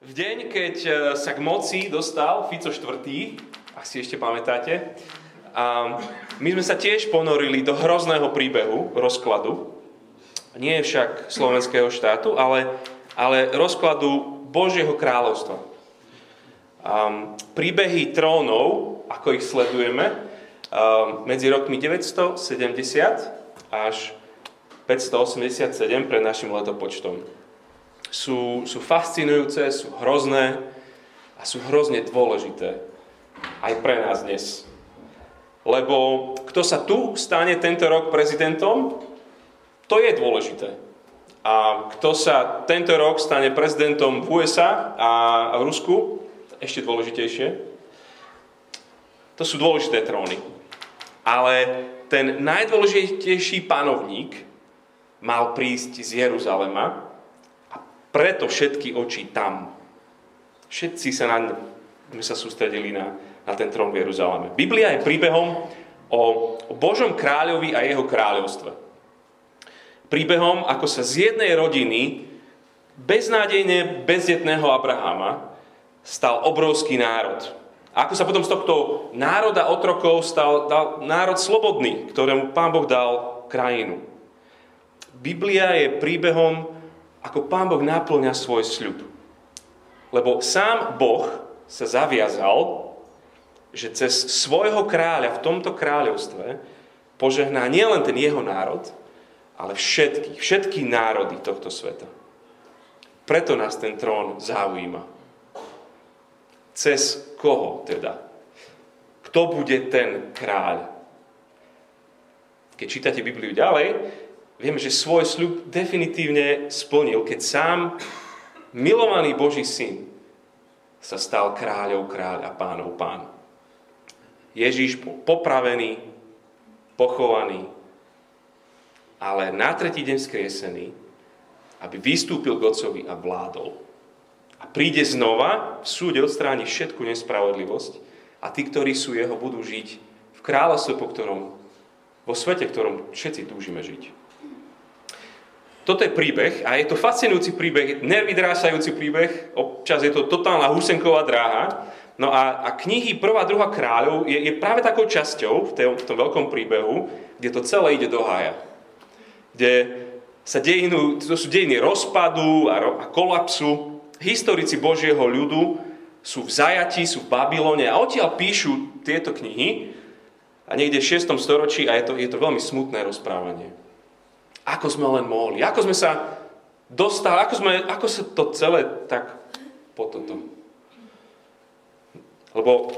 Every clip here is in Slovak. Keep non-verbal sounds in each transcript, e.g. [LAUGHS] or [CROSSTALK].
V deň, keď e, sa k moci dostal Fico IV, ak si ešte pamätáte, a my sme sa tiež ponorili do hrozného príbehu rozkladu, nie však slovenského štátu, ale, ale rozkladu Božieho kráľovstva. Um, príbehy trónov, ako ich sledujeme, um, medzi rokmi 970 až 587 pred našim letopočtom sú, sú fascinujúce, sú hrozné a sú hrozne dôležité aj pre nás dnes. Lebo kto sa tu stane tento rok prezidentom, to je dôležité. A kto sa tento rok stane prezidentom v USA a v Rusku, ešte dôležitejšie. To sú dôležité tróny. Ale ten najdôležitejší panovník mal prísť z Jeruzalema preto všetky oči tam. Všetci sa na my sa sústredili na, na ten trón v Jeruzaleme. Biblia je príbehom o, o Božom kráľovi a jeho kráľovstve. Príbehom, ako sa z jednej rodiny beznádejne bezdetného Abrahama stal obrovský národ. A ako sa potom z tohto národa otrokov stal dal národ slobodný, ktorému Pán Boh dal krajinu. Biblia je príbehom ako Pán Boh náplňa svoj sľub. Lebo sám Boh sa zaviazal, že cez svojho kráľa v tomto kráľovstve požehná nielen ten jeho národ, ale všetky, všetky národy tohto sveta. Preto nás ten trón zaujíma. Cez koho teda? Kto bude ten kráľ? Keď čítate Bibliu ďalej, vieme, že svoj sľub definitívne splnil, keď sám milovaný Boží syn sa stal kráľov kráľ a pánov pán. Ježíš bol popravený, pochovaný, ale na tretí deň skriesený, aby vystúpil k Otcovi a vládol. A príde znova, v súde odstráni všetku nespravodlivosť a tí, ktorí sú jeho, budú žiť v kráľovstve, po ktorom, vo svete, ktorom všetci túžime žiť. Toto je príbeh a je to fascinujúci príbeh, nervydrásajúci príbeh, občas je to totálna husenková dráha. No a, a knihy prvá, druhá kráľov je, je práve takou časťou v, tej, v tom veľkom príbehu, kde to celé ide do hája. Kde sa dejinú, to sú dejiny rozpadu a, a kolapsu. Historici Božieho ľudu sú v zajati, sú v Babylone a odtiaľ píšu tieto knihy a niekde v 6. storočí a je to, je to veľmi smutné rozprávanie. Ako sme len mohli. Ako sme sa dostali, ako, sme, ako sa to celé tak po toto. Lebo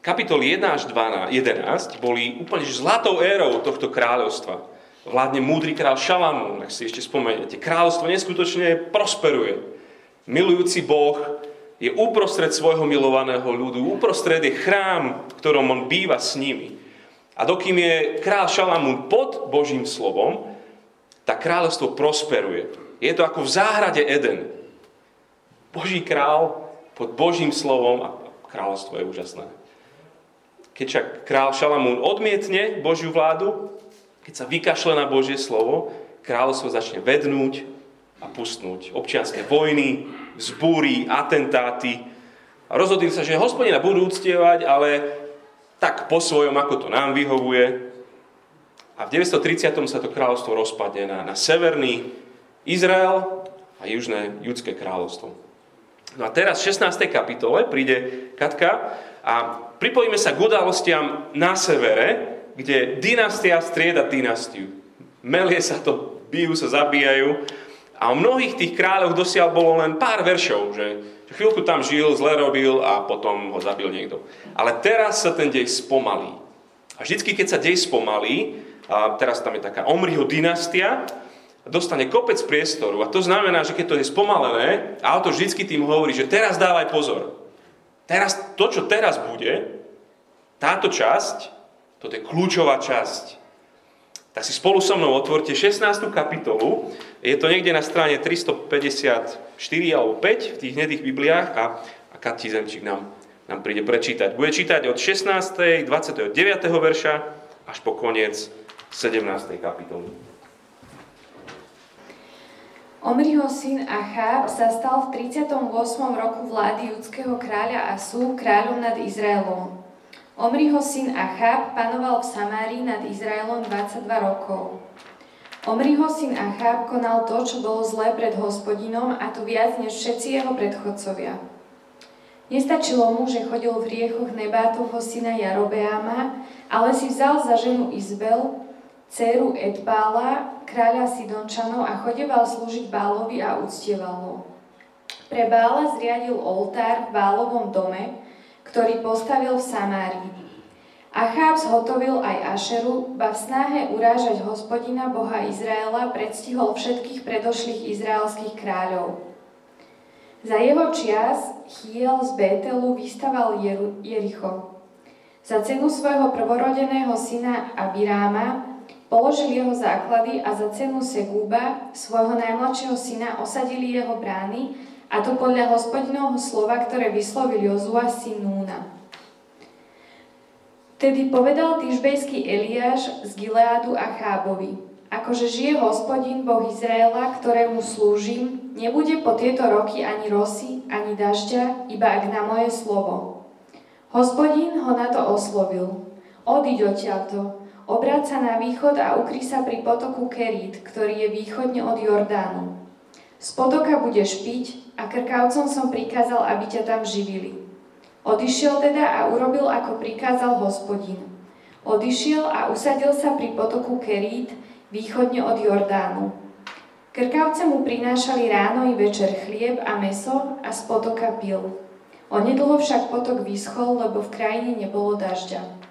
kapitoly 1 až 12, 11 boli úplne zlatou érou tohto kráľovstva. Vládne múdry král Šalamún, ak si ešte spomeniete. Kráľovstvo neskutočne prosperuje. Milujúci Boh je uprostred svojho milovaného ľudu, uprostred je chrám, v ktorom on býva s nimi. A dokým je král Šalamún pod Božím slovom, tak kráľovstvo prosperuje. Je to ako v záhrade Eden. Boží král pod Božím slovom a kráľovstvo je úžasné. Keď však král Šalamún odmietne Božiu vládu, keď sa vykašle na Božie slovo, kráľovstvo začne vednúť a pustnúť. Občianské vojny, vzbúry, atentáty. A rozhodli sa, že hospodina budú uctievať, ale tak po svojom, ako to nám vyhovuje, a v 930. sa to kráľovstvo rozpadne na, na severný Izrael a južné judské kráľovstvo. No a teraz v 16. kapitole príde Katka a pripojíme sa k udalostiam na severe, kde dynastia strieda dynastiu. Melie sa to, bijú sa, zabíjajú. A o mnohých tých kráľoch dosiaľ bolo len pár veršov, že chvíľku tam žil, zle robil a potom ho zabil niekto. Ale teraz sa ten dej spomalí. A vždycky, keď sa dej spomalí, a teraz tam je taká Omriho dynastia, dostane kopec priestoru a to znamená, že keď to je spomalené, autor vždycky tým hovorí, že teraz dávaj pozor. Teraz, to, čo teraz bude, táto časť, toto je kľúčová časť. Tak si spolu so mnou otvorte 16. kapitolu, je to niekde na strane 354 alebo 5 v tých hnedých Bibliách a, a Katí Zemčík nám, nám príde prečítať. Bude čítať od 16. 29. verša až po koniec 17. kapitoly. Omriho syn Achab sa stal v 38. roku vlády judského kráľa Asu kráľom nad Izraelom. Omriho syn Achab panoval v Samárii nad Izraelom 22 rokov. Omriho syn Achab konal to, čo bolo zlé pred hospodinom a to viac než všetci jeho predchodcovia. Nestačilo mu, že chodil v riechoch Nebátovho syna Jarobeáma, ale si vzal za ženu Izbel, dceru Edbála, kráľa Sidončanov a chodeval slúžiť Bálovi a uctieval ho. Pre Bála zriadil oltár v Bálovom dome, ktorý postavil v Samárii. Achab zhotovil aj Ašeru, ba v snahe urážať hospodina Boha Izraela predstihol všetkých predošlých izraelských kráľov. Za jeho čias Chiel z Bételu vystaval Jericho. Za cenu svojho prvorodeného syna Abiráma Položili jeho základy a za cenu Segúba, svojho najmladšieho syna, osadili jeho brány, a to podľa hospodinovho slova, ktoré vyslovil Jozua, syn Núna. Tedy povedal týžbejský Eliáš z Gileádu a Chábovi, akože žije hospodin Boh Izraela, ktorému slúžim, nebude po tieto roky ani rosy, ani dažďa, iba ak na moje slovo. Hospodin ho na to oslovil. Odiď odtiaľto, Obráť sa na východ a ukry sa pri potoku Kerít, ktorý je východne od Jordánu. Z potoka budeš piť a krkavcom som prikázal, aby ťa tam živili. Odišiel teda a urobil, ako prikázal hospodin. Odišiel a usadil sa pri potoku Kerít, východne od Jordánu. Krkavce mu prinášali ráno i večer chlieb a meso a z potoka pil. Onedlho však potok vyschol, lebo v krajine nebolo dažďa.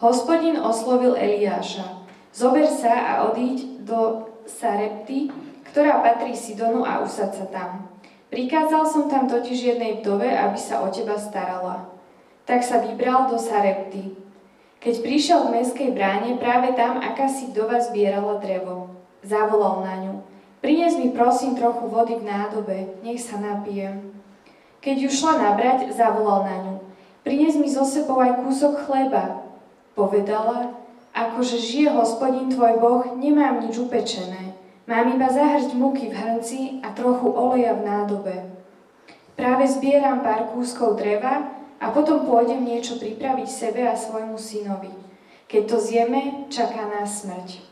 Hospodin oslovil Eliáša. Zober sa a odíď do Sarepty, ktorá patrí Sidonu a usad sa tam. Prikázal som tam totiž jednej vdove, aby sa o teba starala. Tak sa vybral do Sarepty. Keď prišiel k meskej bráne, práve tam akási vdova zbierala drevo. Zavolal na ňu. Prines mi prosím trochu vody v nádobe, nech sa napijem. Keď ju šla nabrať, zavolal na ňu. Prines mi zo sebou aj kúsok chleba, Povedala, akože žije hospodin tvoj Boh, nemám nič upečené. Mám iba zahrť múky v hrnci a trochu oleja v nádobe. Práve zbieram pár kúskov dreva a potom pôjdem niečo pripraviť sebe a svojmu synovi. Keď to zjeme, čaká nás smrť.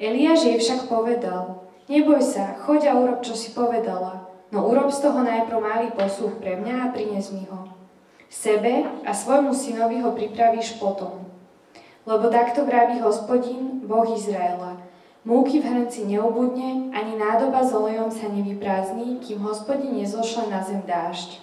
Eliáš jej však povedal, neboj sa, choď a urob, čo si povedala, no urob z toho najprv malý posluch pre mňa a prines mi ho. Sebe a svojmu synovi ho pripravíš potom. Lebo takto vraví hospodin, Boh Izraela. Múky v hrnci neubudne, ani nádoba s olejom sa nevyprázdni, kým hospodin nezošle na zem dážď.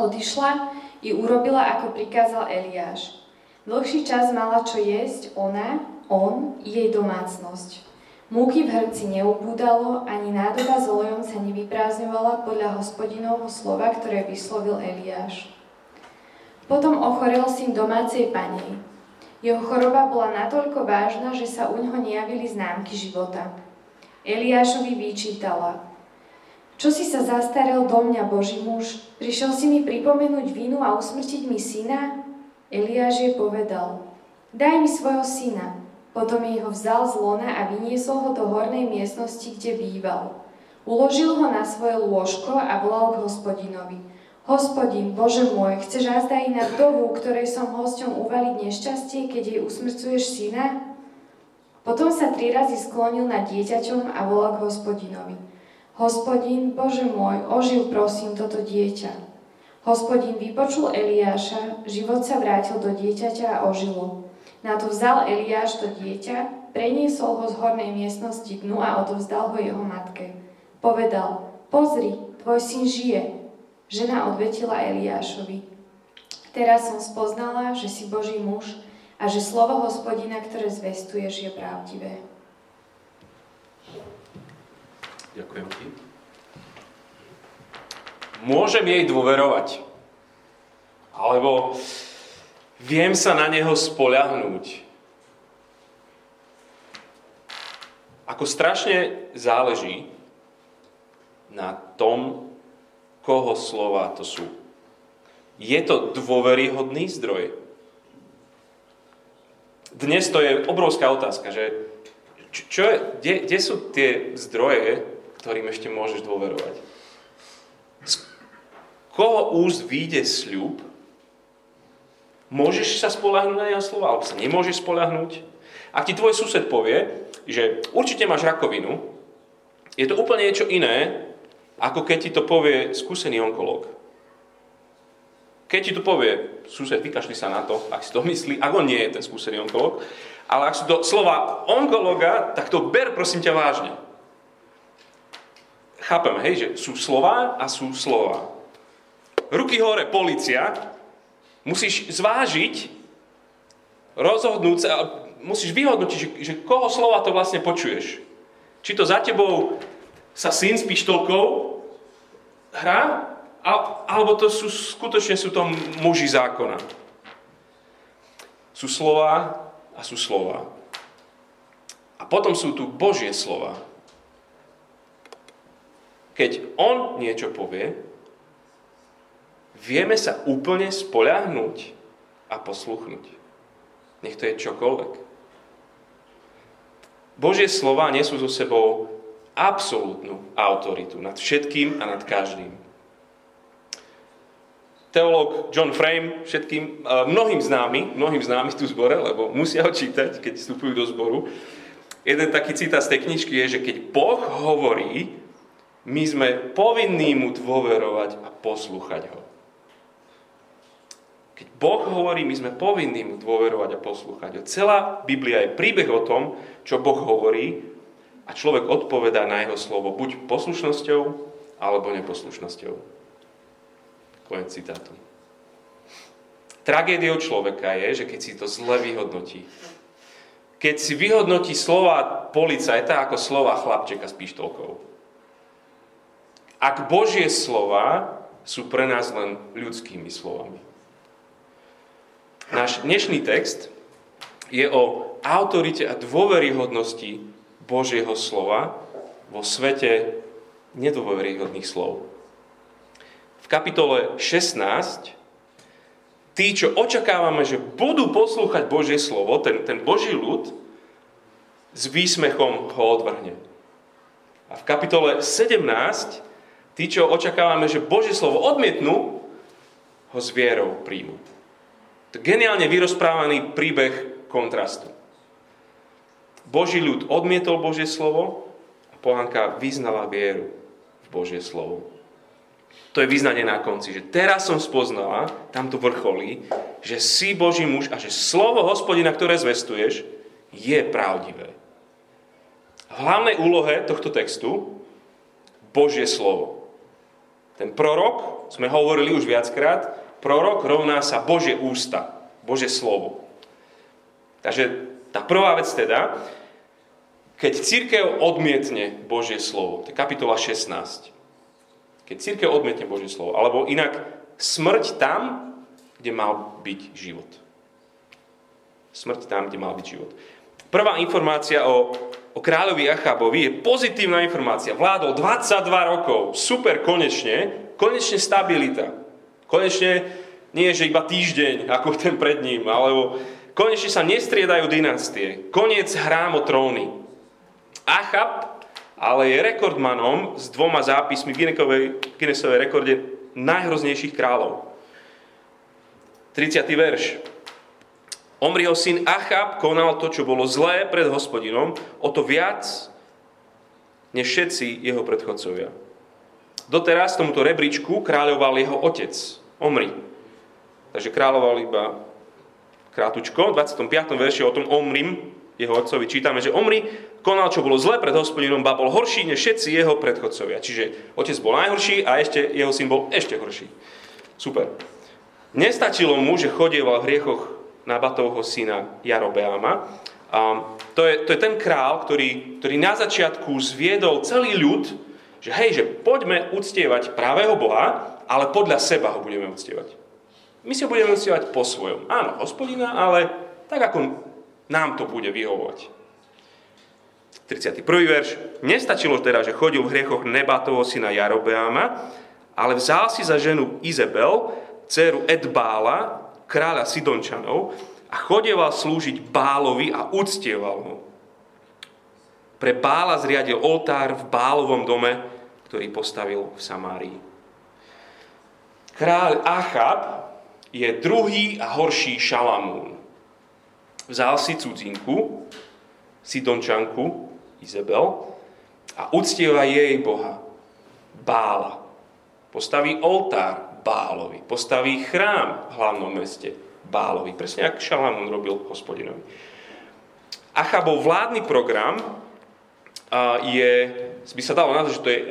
Odišla i urobila, ako prikázal Eliáš. Dlhší čas mala čo jesť ona, on i jej domácnosť. Múky v hrnci neubúdalo, ani nádoba s olejom sa nevyprázdňovala podľa hospodinovho slova, ktoré vyslovil Eliáš. Potom ochorel syn domácej panej. Jeho choroba bola natoľko vážna, že sa u ňoho nejavili známky života. Eliášovi vyčítala. Čo si sa zastarel do mňa, Boží muž? Prišiel si mi pripomenúť vinu a usmrtiť mi syna? Eliáš jej povedal. Daj mi svojho syna. Potom jej ho vzal z lona a vyniesol ho do hornej miestnosti, kde býval. Uložil ho na svoje lôžko a volal k hospodinovi. Hospodin, Bože môj, chceš azda i na vdovu, ktorej som hosťom uvaliť nešťastie, keď jej usmrcuješ syna? Potom sa tri razy sklonil nad dieťaťom a volal k hospodinovi. Hospodin, Bože môj, oživ prosím toto dieťa. Hospodin vypočul Eliáša, život sa vrátil do dieťaťa a ožilo. Na to vzal Eliáš to dieťa, preniesol ho z hornej miestnosti dnu a odovzdal ho jeho matke. Povedal, pozri, tvoj syn žije, Žena odvetila Eliášovi. Teraz som spoznala, že si Boží muž a že slovo hospodina, ktoré zvestuješ, je pravdivé. Ďakujem ti. Môžem jej dôverovať. Alebo viem sa na neho spoľahnúť. Ako strašne záleží na tom, koho slova to sú. Je to dôveryhodný zdroj? Dnes to je obrovská otázka, že Čo, je, kde, kde sú tie zdroje, ktorým ešte môžeš dôverovať? Z koho úst vyjde sľub? Môžeš sa spolahnúť na jeho slova, alebo sa nemôžeš spolahnúť? Ak ti tvoj sused povie, že určite máš rakovinu, je to úplne niečo iné, ako keď ti to povie skúsený onkológ. Keď ti to povie sused, vykašli sa na to, ak si to myslí, ak on nie je ten skúsený onkológ, ale ak sú to slova onkologa, tak to ber prosím ťa vážne. Chápeme, hej, že sú slova a sú slova. Ruky hore, policia, musíš zvážiť, rozhodnúť sa, musíš vyhodnotiť, že, že koho slova to vlastne počuješ. Či to za tebou sa syn s pištolkou hrá, alebo to sú, skutočne sú to muži zákona. Sú slova a sú slova. A potom sú tu Božie slova. Keď On niečo povie, vieme sa úplne spoľahnúť a posluchnúť. Nech to je čokoľvek. Božie slova nesú so sebou absolútnu autoritu nad všetkým a nad každým. Teológ John Frame, všetkým, e, mnohým známy, mnohým známy tu zbore, lebo musia ho čítať, keď vstupujú do zboru. Jeden taký citát z tej knižky je, že keď Boh hovorí, my sme povinní mu dôverovať a poslúchať ho. Keď Boh hovorí, my sme povinní mu dôverovať a poslúchať ho. Celá Biblia je príbeh o tom, čo Boh hovorí a človek odpovedá na jeho slovo buď poslušnosťou alebo neposlušnosťou. Konec citátu. Tragédiou človeka je, že keď si to zle vyhodnotí, keď si vyhodnotí slova policajta ako slova chlapčeka s pištolkou. Ak Božie slova sú pre nás len ľudskými slovami. Náš dnešný text je o autorite a dôveryhodnosti Božieho slova vo svete nedôveryhodných slov. V kapitole 16 tí, čo očakávame, že budú poslúchať Božie slovo, ten, ten Boží ľud, s výsmechom ho odvrhne. A v kapitole 17 tí, čo očakávame, že Božie slovo odmietnú, ho s vierou príjmu. To geniálne vyrozprávaný príbeh kontrastu. Boží ľud odmietol Božie slovo a pohanka vyznala vieru v Božie slovo. To je vyznanie na konci, že teraz som spoznala, tam to vrcholí, že si Boží muž a že slovo hospodina, ktoré zvestuješ, je pravdivé. V hlavnej úlohe tohto textu Božie slovo. Ten prorok, sme hovorili už viackrát, prorok rovná sa Božie ústa, Božie slovo. Takže tá prvá vec teda, keď církev odmietne Božie slovo, to je kapitola 16. Keď církev odmietne Božie slovo, alebo inak smrť tam, kde mal byť život. Smrť tam, kde mal byť život. Prvá informácia o, o kráľovi Achabovi je pozitívna informácia. Vládol 22 rokov, super, konečne, konečne stabilita. Konečne nie že iba týždeň, ako ten pred ním, alebo konečne sa nestriedajú dynastie. Koniec hrám o tróny. Achab ale je rekordmanom s dvoma zápismi v Guinnessovej rekorde najhroznejších kráľov. 30. verš. Omriho syn Achab konal to, čo bolo zlé pred hospodinom, o to viac, než všetci jeho predchodcovia. Doteraz tomuto rebríčku kráľoval jeho otec, Omri. Takže kráľoval iba krátučko. V 25. verši o tom Omrim, jeho otcovi, čítame, že Omri konal, čo bolo zle pred hospodinom, ba bol horší než všetci jeho predchodcovia. Čiže otec bol najhorší a ešte jeho syn bol ešte horší. Super. Nestačilo mu, že chodieval v hriechoch Nabatovho syna Jarobeáma. A to, je, to je ten král, ktorý, ktorý na začiatku zviedol celý ľud, že hej, že poďme uctievať pravého Boha, ale podľa seba ho budeme uctievať. My si ho budeme uctievať po svojom. Áno, hospodina, ale tak ako nám to bude vyhovovať. 31. verš. Nestačilo teda, že chodil v hriechoch Nebatovo syna Jarobeama, ale vzal si za ženu Izabel, dceru Edbála, kráľa Sidončanov, a chodieval slúžiť Bálovi a uctieval ho. Pre Bála zriadil oltár v Bálovom dome, ktorý postavil v Samárii. Kráľ Achab je druhý a horší Šalamún. Vzal si cudzinku, Sidončanku, Izabel, a uctieva jej Boha, Bála. Postaví oltár Bálovi, postaví chrám v hlavnom meste Bálovi, presne ako Šalamún robil hospodinovi. Achabov vládny program je, by sa dalo nazvať, že to je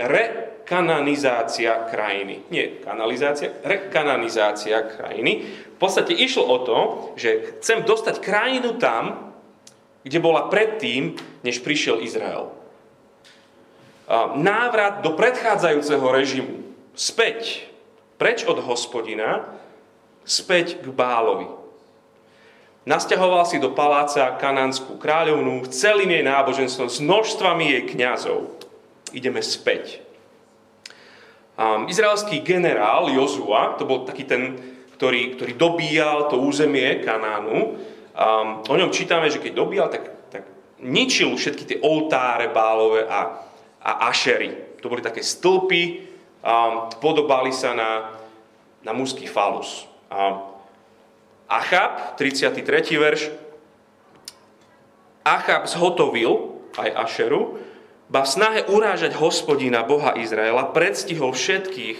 rekananizácia krajiny. Nie kanalizácia, rekananizácia krajiny. V podstate išlo o to, že chcem dostať krajinu tam, kde bola predtým, než prišiel Izrael. Návrat do predchádzajúceho režimu. Späť. Preč od hospodina, späť k Bálovi. Nasťahoval si do paláca kanánskú kráľovnú celým jej náboženstvom, s množstvami jej kňazov. Ideme späť. Um, izraelský generál Jozua, to bol taký ten, ktorý, ktorý dobíjal to územie Kanánu, um, o ňom čítame, že keď dobíjal, tak, tak ničil všetky tie oltáre bálové a, a ašery. To boli také stĺpy, um, podobali sa na, na mužský falus. Um, Achab, 33. verš, Achab zhotovil aj Ašeru, ba v snahe urážať hospodina Boha Izraela predstihol všetkých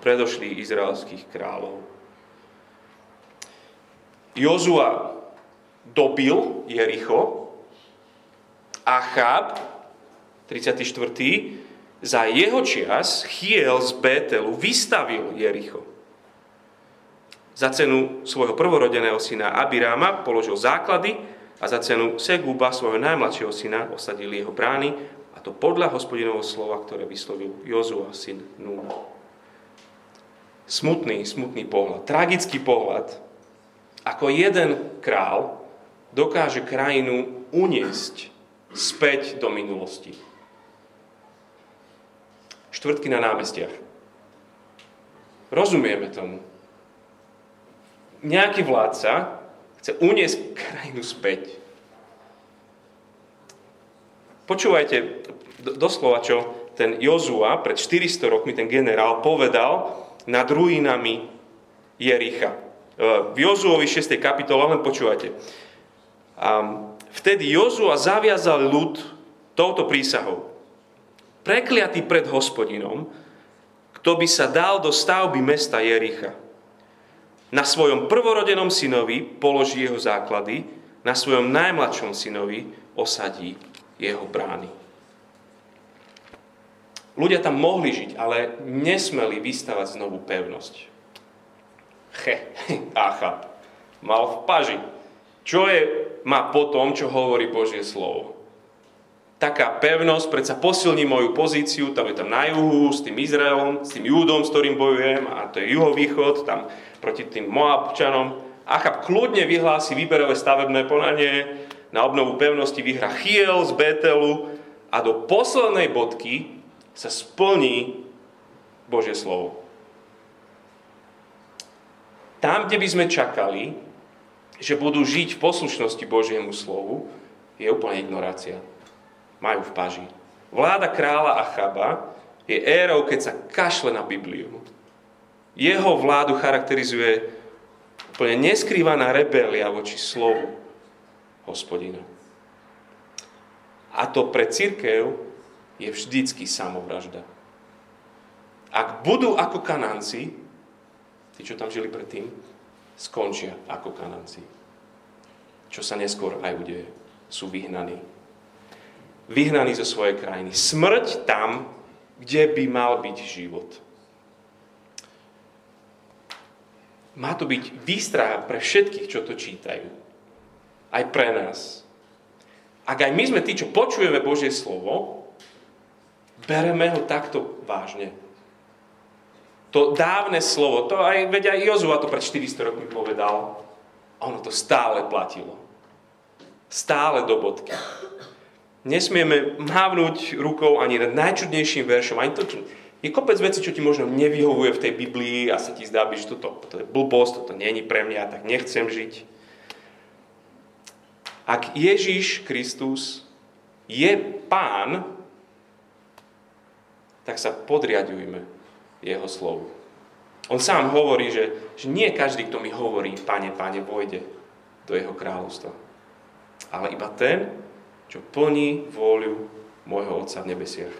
predošlých izraelských kráľov. Jozua dobil Jericho, Achab, 34. za jeho čias Chiel z Bételu vystavil Jericho. Za cenu svojho prvorodeného syna Abiráma položil základy a za cenu Seguba, svojho najmladšieho syna, osadil jeho brány to podľa hospodinovho slova, ktoré vyslovil Jozua, syn Nun. Smutný, smutný pohľad, tragický pohľad, ako jeden král dokáže krajinu uniesť späť do minulosti. Štvrtky na námestiach. Rozumieme tomu nejaký vládca chce uniesť krajinu späť. Počúvajte doslova, čo ten Jozua pred 400 rokmi, ten generál, povedal nad ruinami Jericha. V Jozuovi 6. kapitole, len počúvajte. Vtedy Jozua zaviazal ľud touto prísahou. Prekliatý pred hospodinom, kto by sa dal do stavby mesta Jericha na svojom prvorodenom synovi položí jeho základy, na svojom najmladšom synovi osadí jeho brány. Ľudia tam mohli žiť, ale nesmeli vystavať znovu pevnosť. Che, [LAUGHS] Achab, mal v paži. Čo je, má po tom, čo hovorí Božie slovo? Taká pevnosť, predsa posilní moju pozíciu, tam je tam na juhu, s tým Izraelom, s tým Júdom, s ktorým bojujem, a to je juhovýchod, tam proti tým Moabčanom. Achab kľudne vyhlási výberové stavebné ponanie na obnovu pevnosti, vyhra Chiel z Betelu a do poslednej bodky sa splní Božie slovo. Tam, kde by sme čakali, že budú žiť v poslušnosti Božiemu slovu, je úplne ignorácia. Majú v paži. Vláda kráľa Achaba je érou, keď sa kašle na Bibliu. Jeho vládu charakterizuje úplne neskrývaná rebelia voči slovu hospodina. A to pre církev je vždycky samovražda. Ak budú ako kanánci, tí, čo tam žili predtým, skončia ako kanánci. Čo sa neskôr aj udeje. Sú vyhnaní. Vyhnaní zo svojej krajiny. Smrť tam, kde by mal byť život. Má to byť výstraha pre všetkých, čo to čítajú. Aj pre nás. Ak aj my sme tí, čo počujeme Božie slovo, bereme ho takto vážne. To dávne slovo, to aj, veď aj Jozua to pred 400 rokmi povedal, a ono to stále platilo. Stále do bodky. Nesmieme mávnuť rukou ani nad najčudnejším veršom, ani to, je kopec vecí, čo ti možno nevyhovuje v tej Biblii a sa ti zdá, že toto, toto je blbosť, toto není pre mňa, tak nechcem žiť. Ak Ježiš Kristus je pán, tak sa podriadujme jeho slovu. On sám hovorí, že, že nie každý, kto mi hovorí, pane, pane, vojde do jeho kráľovstva. Ale iba ten, čo plní vôľu môjho Otca v nebesiach.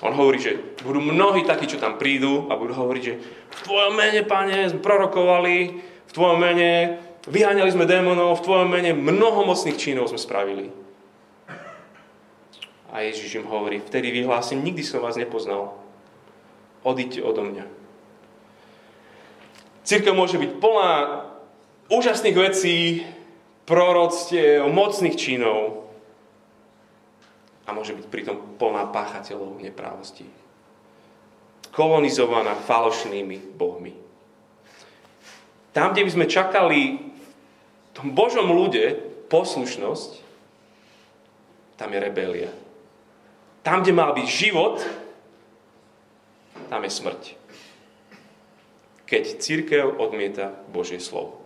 On hovorí, že budú mnohí takí, čo tam prídu a budú hovoriť, že v Tvojom mene, Pane, prorokovali, v Tvojom mene vyháňali sme démonov, v Tvojom mene mnoho mocných činov sme spravili. A Ježiš im hovorí, vtedy vyhlásim, nikdy som vás nepoznal. Odíďte odo mňa. Církev môže byť plná úžasných vecí, proroctiev, mocných činov a môže byť pritom plná páchateľov neprávostí. Kolonizovaná falošnými bohmi. Tam, kde by sme čakali tom Božom ľude poslušnosť, tam je rebelia. Tam, kde mal byť život, tam je smrť. Keď církev odmieta Božie slovo.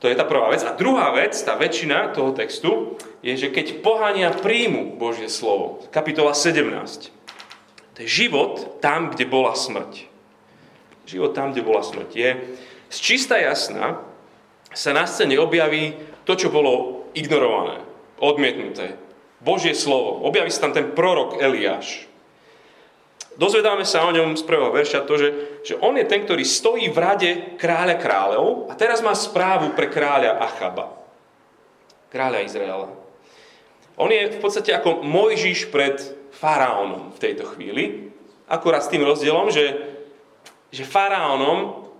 To je tá prvá vec. A druhá vec, tá väčšina toho textu, je, že keď pohania príjmu Božie slovo. Kapitola 17. To je život tam, kde bola smrť. Život tam, kde bola smrť. Je z čista jasná sa na scéne objaví to, čo bolo ignorované, odmietnuté, Božie slovo. Objaví sa tam ten prorok Eliáš. Dozvedáme sa o ňom z prvého verša to, že, že on je ten, ktorý stojí v rade kráľa kráľov a teraz má správu pre kráľa Achaba. Kráľa Izraela. On je v podstate ako Mojžiš pred faraónom v tejto chvíli, akurát s tým rozdielom, že, že faraónom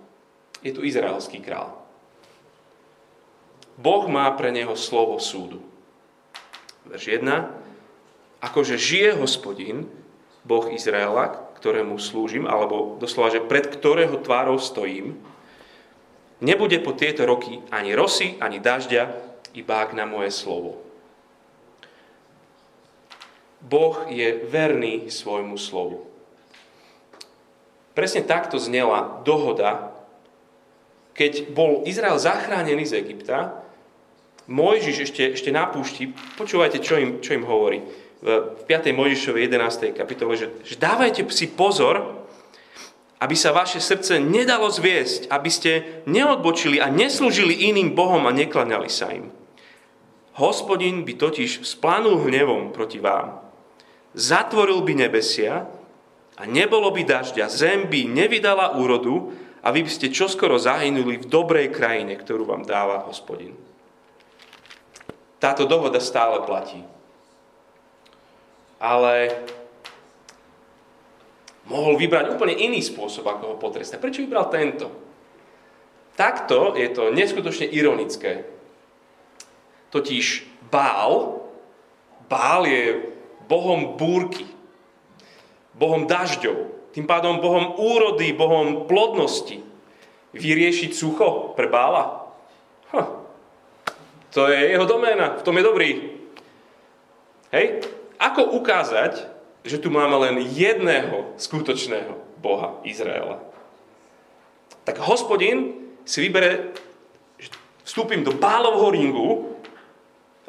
je tu izraelský král. Boh má pre neho slovo súdu verš 1. Akože žije hospodin, Boh Izraela, ktorému slúžim, alebo doslova, že pred ktorého tvárou stojím, nebude po tieto roky ani rosy, ani dažďa, iba ak na moje slovo. Boh je verný svojmu slovu. Presne takto znela dohoda, keď bol Izrael zachránený z Egypta, Mojžiš ešte, ešte na púšti, počúvajte, čo im, čo im hovorí v 5. Mojžišovej 11. kapitole, že, že dávajte si pozor, aby sa vaše srdce nedalo zviesť, aby ste neodbočili a neslúžili iným Bohom a neklaňali sa im. Hospodin by totiž splánul hnevom proti vám. Zatvoril by nebesia a nebolo by dažďa, zem by nevydala úrodu a vy by ste čoskoro zahynuli v dobrej krajine, ktorú vám dáva hospodin táto dohoda stále platí. Ale mohol vybrať úplne iný spôsob, ako ho potrestať. Prečo vybral tento? Takto je to neskutočne ironické. Totiž Bál, Bál je bohom búrky, bohom dažďov, tým pádom bohom úrody, bohom plodnosti. Vyriešiť sucho pre Bála? Hm. To je jeho doména, v tom je dobrý. Hej? Ako ukázať, že tu máme len jedného skutočného Boha Izraela? Tak hospodin si vybere, že vstúpim do Bálovho ringu,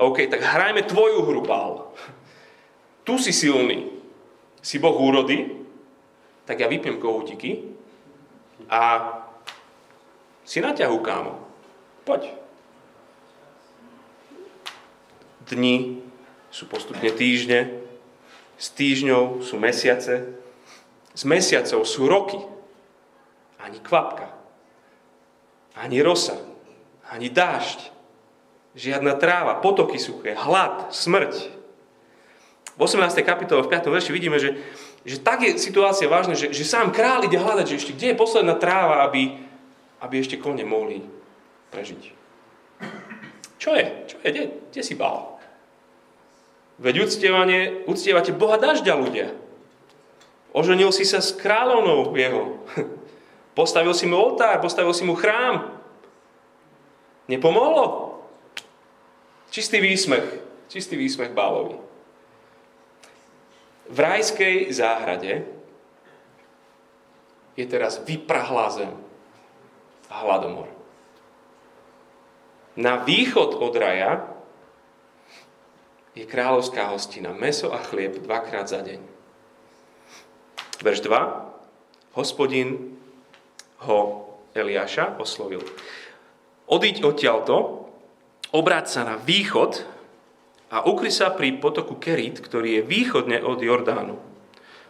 OK, tak hrajme tvoju hru, Bál. Tu si silný, si Boh úrody, tak ja vypnem kohútiky a si na ťahu, kámo. Poď. Dni sú postupne týždne, s týždňou sú mesiace, s mesiacov sú roky. Ani kvapka, ani rosa, ani dážď, žiadna tráva, potoky suché, hlad, smrť. V 18. kapitole, v 5. verši vidíme, že, že tak je situácia vážna, že, že sám král ide hľadať, že ešte kde je posledná tráva, aby, aby ešte kone mohli prežiť. Čo je? Čo je? Kde, kde si bal? Veď uctievanie, uctievate Boha dažďa ľudia. Oženil si sa s kráľovnou jeho. [LAUGHS] Postavil si mu oltár, postavil si mu chrám. Nepomohlo? Čistý výsmech. Čistý výsmech Bálovi. V rajskej záhrade je teraz vyprahlá zem a hladomor. Na východ od raja je kráľovská hostina. Meso a chlieb dvakrát za deň. Verš 2. Hospodin ho Eliáša oslovil. Odiť odtiaľto, obráť sa na východ a ukry sa pri potoku Kerit, ktorý je východne od Jordánu.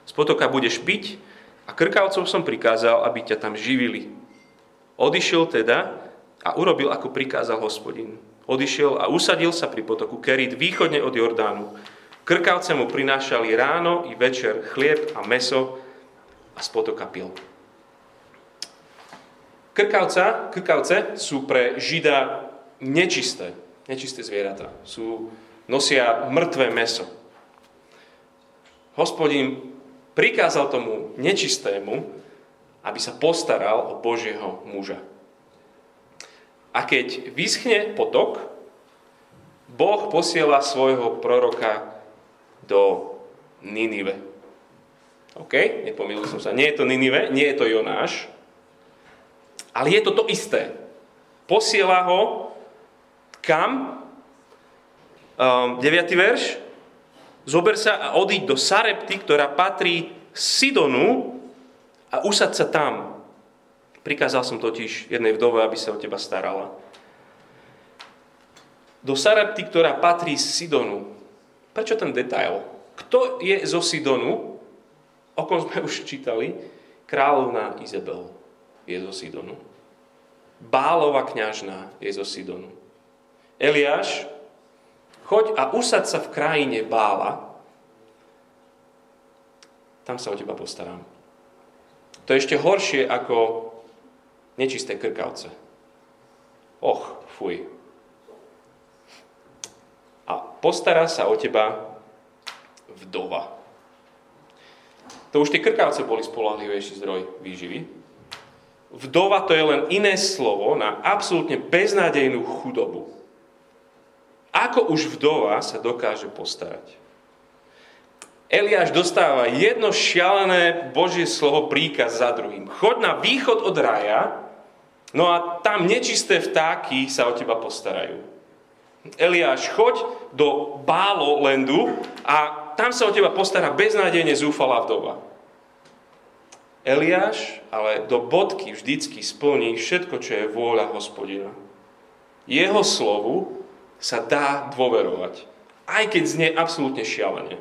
Z potoka budeš piť a krkavcov som prikázal, aby ťa tam živili. Odišiel teda a urobil, ako prikázal hospodin. Odišiel a usadil sa pri potoku Kerit východne od Jordánu. Krkavce mu prinášali ráno i večer chlieb a meso a z potoka pil. Krkavca, krkavce sú pre Žida nečisté, nečisté zvieratá. Sú, nosia mŕtvé meso. Hospodin prikázal tomu nečistému, aby sa postaral o Božieho muža. A keď vyschne potok, Boh posiela svojho proroka do Ninive. OK? Nepomýlil som sa. Nie je to Ninive, nie je to Jonáš, ale je to to isté. Posiela ho kam? Um, 9. verš. Zober sa a odíď do Sarepty, ktorá patrí Sidonu a usad sa tam. Prikázal som totiž jednej vdove, aby sa o teba starala. Do Sarepty, ktorá patrí Sidonu. Prečo ten detail? Kto je zo Sidonu? O kom sme [LAUGHS] už čítali. Kráľovná Izabel je zo Sidonu. Bálova kňažná je zo Sidonu. Eliáš, choď a usad sa v krajine Bála, tam sa o teba postaram. To je ešte horšie ako nečisté krkavce. Och, fuj. A postará sa o teba vdova. To už tie krkavce boli spolahlivejší zdroj výživy. Vdova to je len iné slovo na absolútne beznádejnú chudobu. Ako už vdova sa dokáže postarať? Eliáš dostáva jedno šialené Božie slovo príkaz za druhým. Chod na východ od raja No a tam nečisté vtáky sa o teba postarajú. Eliáš, choď do Bálo-lendu a tam sa o teba postará beznádejne zúfalá vdova. Eliáš ale do bodky vždycky splní všetko, čo je vôľa hospodina. Jeho slovu sa dá dôverovať, aj keď znie absolútne šialene.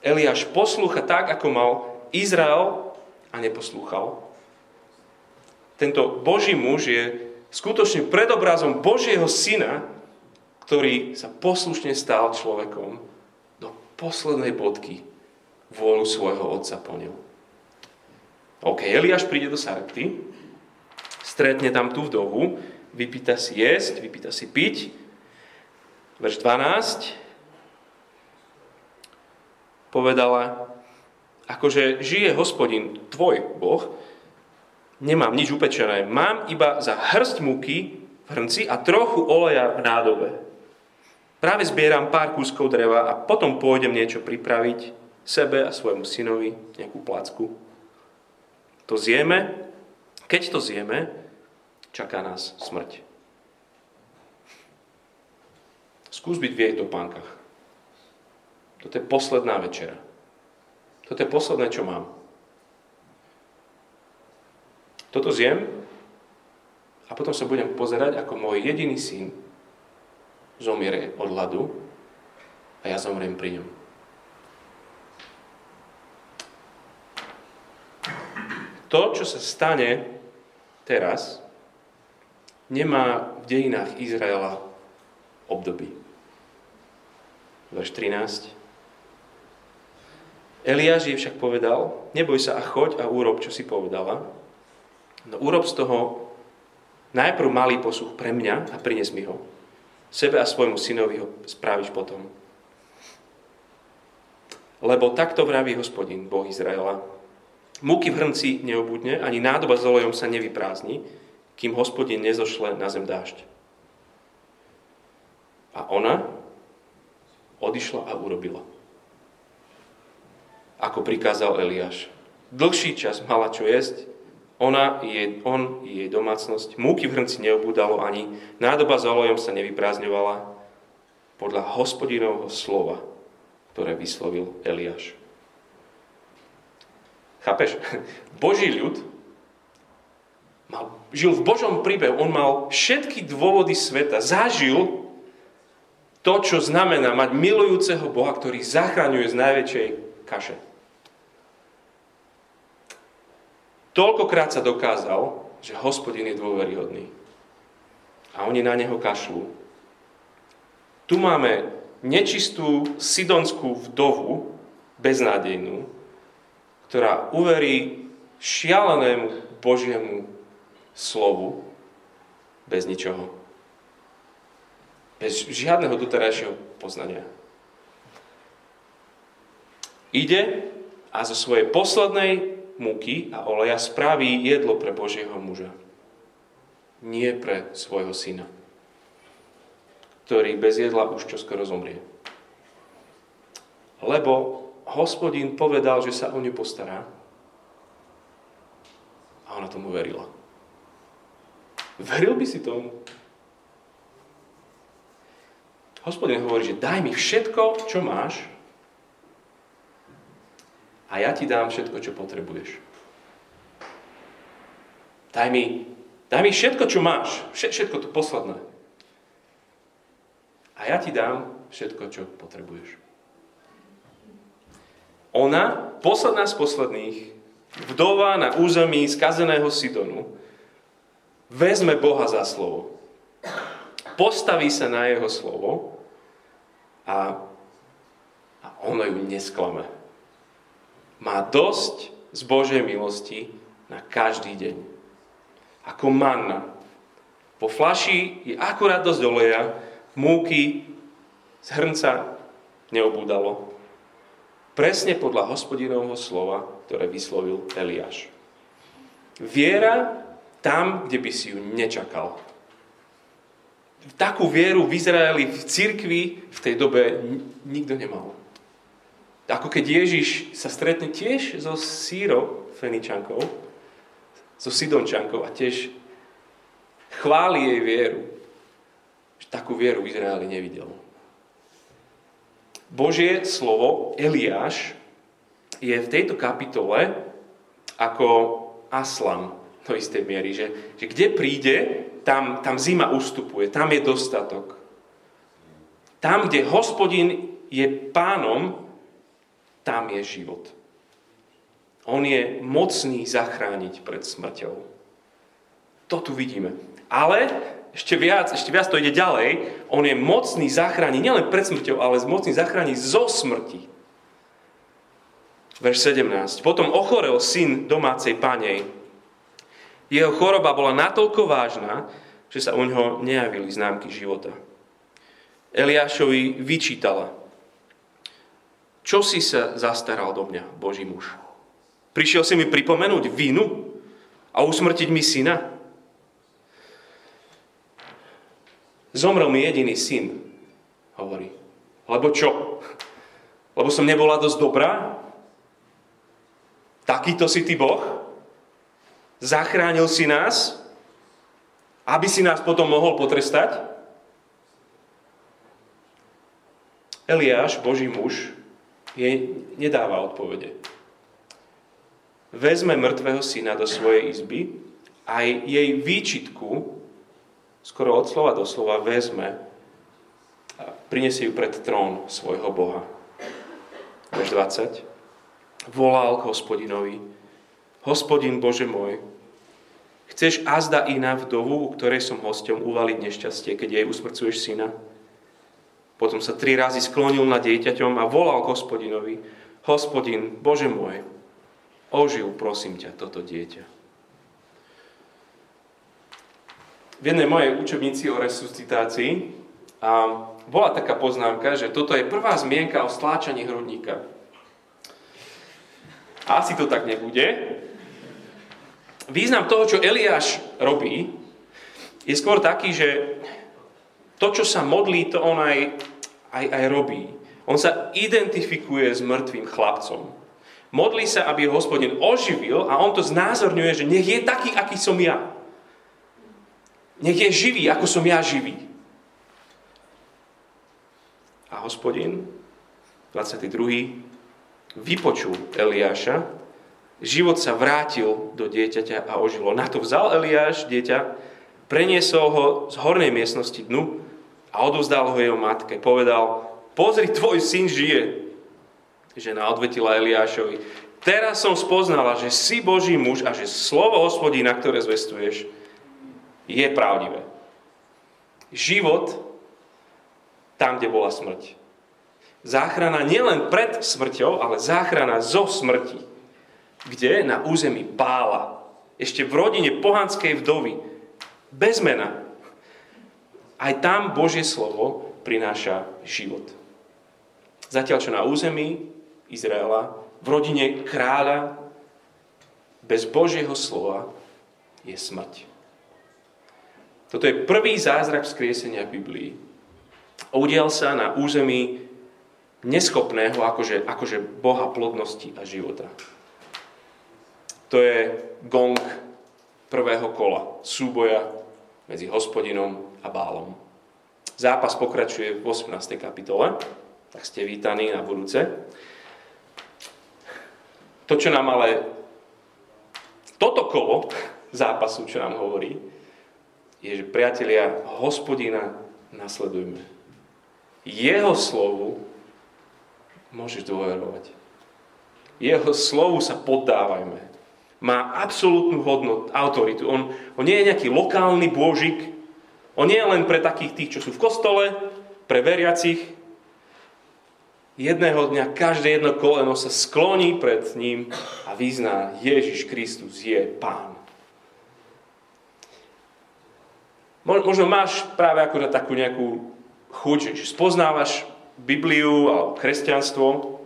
Eliáš poslúcha tak, ako mal Izrael a neposlúchal. Tento Boží muž je skutočne predobrazom Božieho syna, ktorý sa poslušne stal človekom do poslednej bodky vôľu svojho otca plnil. OK, Eliáš príde do Sarepty, stretne tam tú vdovu, vypýta si jesť, vypýta si piť. Verš 12. Povedala, akože žije hospodin, tvoj Boh, Nemám nič upečené. Mám iba za hrst múky v hrnci a trochu oleja v nádobe. Práve zbieram pár kúskov dreva a potom pôjdem niečo pripraviť sebe a svojmu synovi, nejakú placku. To zjeme, keď to zjeme, čaká nás smrť. Skús byť v jej topánkach. Toto je posledná večera. Toto je posledné, čo mám. Toto zjem a potom sa budem pozerať, ako môj jediný syn zomiere od hladu a ja zomriem pri ňom. To, čo sa stane teraz, nemá v dejinách Izraela období. Verš 13. Eliáš jej však povedal, neboj sa a choď a urob, čo si povedala, No urob z toho najprv malý posluch pre mňa a prines mi ho. Sebe a svojmu synovi ho spravíš potom. Lebo takto vraví hospodin, Boh Izraela. Múky v hrnci neobudne, ani nádoba s olejom sa nevyprázdni, kým hospodin nezošle na zem dážď. A ona odišla a urobila. Ako prikázal Eliáš. Dlhší čas mala čo jesť, ona je, on je jej domácnosť. Múky v hrnci neobúdalo ani, nádoba s olejom sa nevyprázdňovala. podľa hospodinovho slova, ktoré vyslovil Eliáš. Chápeš? [LAUGHS] Boží ľud mal, žil v Božom príbehu. On mal všetky dôvody sveta. Zažil to, čo znamená mať milujúceho Boha, ktorý zachraňuje z najväčšej kaše. Toľkokrát sa dokázal, že hospodin je dôveryhodný. A oni na neho kašľú. Tu máme nečistú sidonskú vdovu, beznádejnú, ktorá uverí šialenému Božiemu slovu bez ničoho. Bez žiadneho doterajšieho poznania. Ide a zo svojej poslednej múky a oleja spraví jedlo pre Božieho muža. Nie pre svojho syna, ktorý bez jedla už čoskoro zomrie. Lebo hospodín povedal, že sa o ňu postará a ona tomu verila. Veril by si tomu? Hospodin hovorí, že daj mi všetko, čo máš a ja ti dám všetko, čo potrebuješ. Daj mi, daj mi všetko, čo máš. Všetko to posledné. A ja ti dám všetko, čo potrebuješ. Ona, posledná z posledných, vdova na území skazeného Sidonu, vezme Boha za slovo. Postaví sa na jeho slovo a, a ono ju nesklame. Má dosť z Božej milosti na každý deň. Ako manna. Po flaši je akurát dosť oleja, múky z hrnca neobúdalo. Presne podľa hospodinovho slova, ktoré vyslovil Eliáš. Viera tam, kde by si ju nečakal takú vieru v Izraeli, v cirkvi v tej dobe nikto nemal. Ako keď Ježiš sa stretne tiež so Sírou Feničankou, so Sidončankou a tiež chváli jej vieru. Takú vieru v Izraeli nevidel. Božie slovo Eliáš je v tejto kapitole ako aslam do istej miery, že, že kde príde, tam, tam zima ustupuje, tam je dostatok. Tam, kde hospodin je pánom, tam je život. On je mocný zachrániť pred smrťou. To tu vidíme. Ale ešte viac, ešte viac to ide ďalej. On je mocný zachrániť nielen pred smrťou, ale mocný zachrániť zo smrti. Verš 17. Potom ochorel syn domácej panej jeho choroba bola natoľko vážna, že sa u ňoho nejavili známky života. Eliášovi vyčítala. Čo si sa zastaral do mňa, Boží muž? Prišiel si mi pripomenúť vinu a usmrtiť mi syna? Zomrel mi jediný syn, hovorí. Lebo čo? Lebo som nebola dosť dobrá? Takýto si ty Boh? Zachránil si nás, aby si nás potom mohol potrestať? Eliáš, Boží muž, jej nedáva odpovede. Vezme mŕtvého syna do svojej izby a jej výčitku, skoro od slova do slova, vezme a prinesie ju pred trón svojho Boha. Verš 20. Volal k hospodinovi, Hospodin Bože môj, chceš azda i na vdovu, u ktorej som hosťom, uvaliť nešťastie, keď jej usmrcuješ syna? Potom sa tri razy sklonil nad dieťaťom a volal k hospodinovi, Hospodin, Bože môj, ožil, prosím ťa, toto dieťa. V jednej mojej učebnici o resuscitácii a bola taká poznámka, že toto je prvá zmienka o stláčaní hrudníka. Asi to tak nebude, význam toho, čo Eliáš robí, je skôr taký, že to, čo sa modlí, to on aj, aj, aj robí. On sa identifikuje s mŕtvým chlapcom. Modlí sa, aby ho hospodin oživil a on to znázorňuje, že nech je taký, aký som ja. Nech je živý, ako som ja živý. hospodin, 22. vypočul Eliáša, život sa vrátil do dieťaťa a ožilo. Na to vzal Eliáš dieťa, preniesol ho z hornej miestnosti dnu a odovzdal ho jeho matke. Povedal, pozri, tvoj syn žije. Žena odvetila Eliášovi, teraz som spoznala, že si Boží muž a že slovo hospodína, ktoré zvestuješ, je pravdivé. Život tam, kde bola smrť. Záchrana nielen pred smrťou, ale záchrana zo smrti. Kde? Na území Bála. Ešte v rodine pohanskej vdovy. Bez mena. Aj tam Božie slovo prináša život. Zatiaľ, čo na území Izraela, v rodine kráľa, bez Božieho slova je smrť. Toto je prvý zázrak vzkriesenia v Biblii. Udial sa na území neschopného akože, akože Boha plodnosti a života. To je gong prvého kola súboja medzi hospodinom a bálom. Zápas pokračuje v 18. kapitole, tak ste vítaní na budúce. To, čo nám ale toto kolo zápasu, čo nám hovorí, je, že priatelia, hospodina nasledujme. Jeho slovu môžeš dôverovať. Jeho slovu sa poddávajme. Má absolútnu hodnotu, autoritu. On, on nie je nejaký lokálny bôžik. On nie je len pre takých tých, čo sú v kostole, pre veriacich. Jedného dňa každé jedno koleno sa skloní pred ním a vyzná, Ježiš Kristus je Pán. Možno máš práve akurát takú nejakú chuť, že spoznávaš Bibliu alebo kresťanstvo,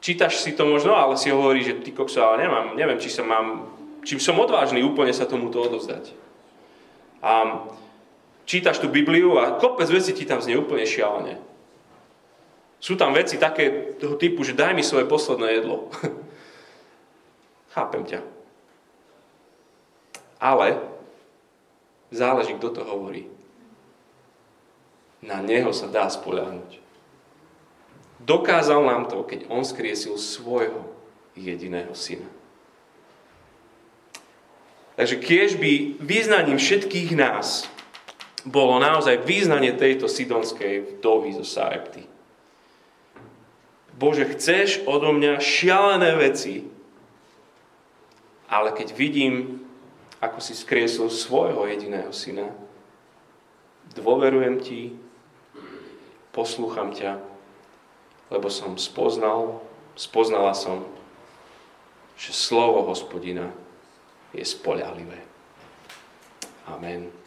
čítaš si to možno, ale si hovorí, že ty kokso, ale nemám, neviem, či sa mám, či som odvážny úplne sa tomuto odovzdať. A čítaš tú Bibliu a kopec veci ti tam znie úplne šialene. Sú tam veci také toho typu, že daj mi svoje posledné jedlo. [LAUGHS] Chápem ťa. Ale záleží, kto to hovorí. Na Neho sa dá spoľahnúť. Dokázal nám to, keď On skriesil svojho jediného syna. Takže kiež by význaním všetkých nás bolo naozaj význanie tejto sidonskej vdovy zo Sarepty. Bože, chceš odo mňa šialené veci, ale keď vidím, ako si skriesol svojho jediného syna, dôverujem ti poslúcham ťa, lebo som spoznal, spoznala som, že slovo hospodina je spoľahlivé. Amen.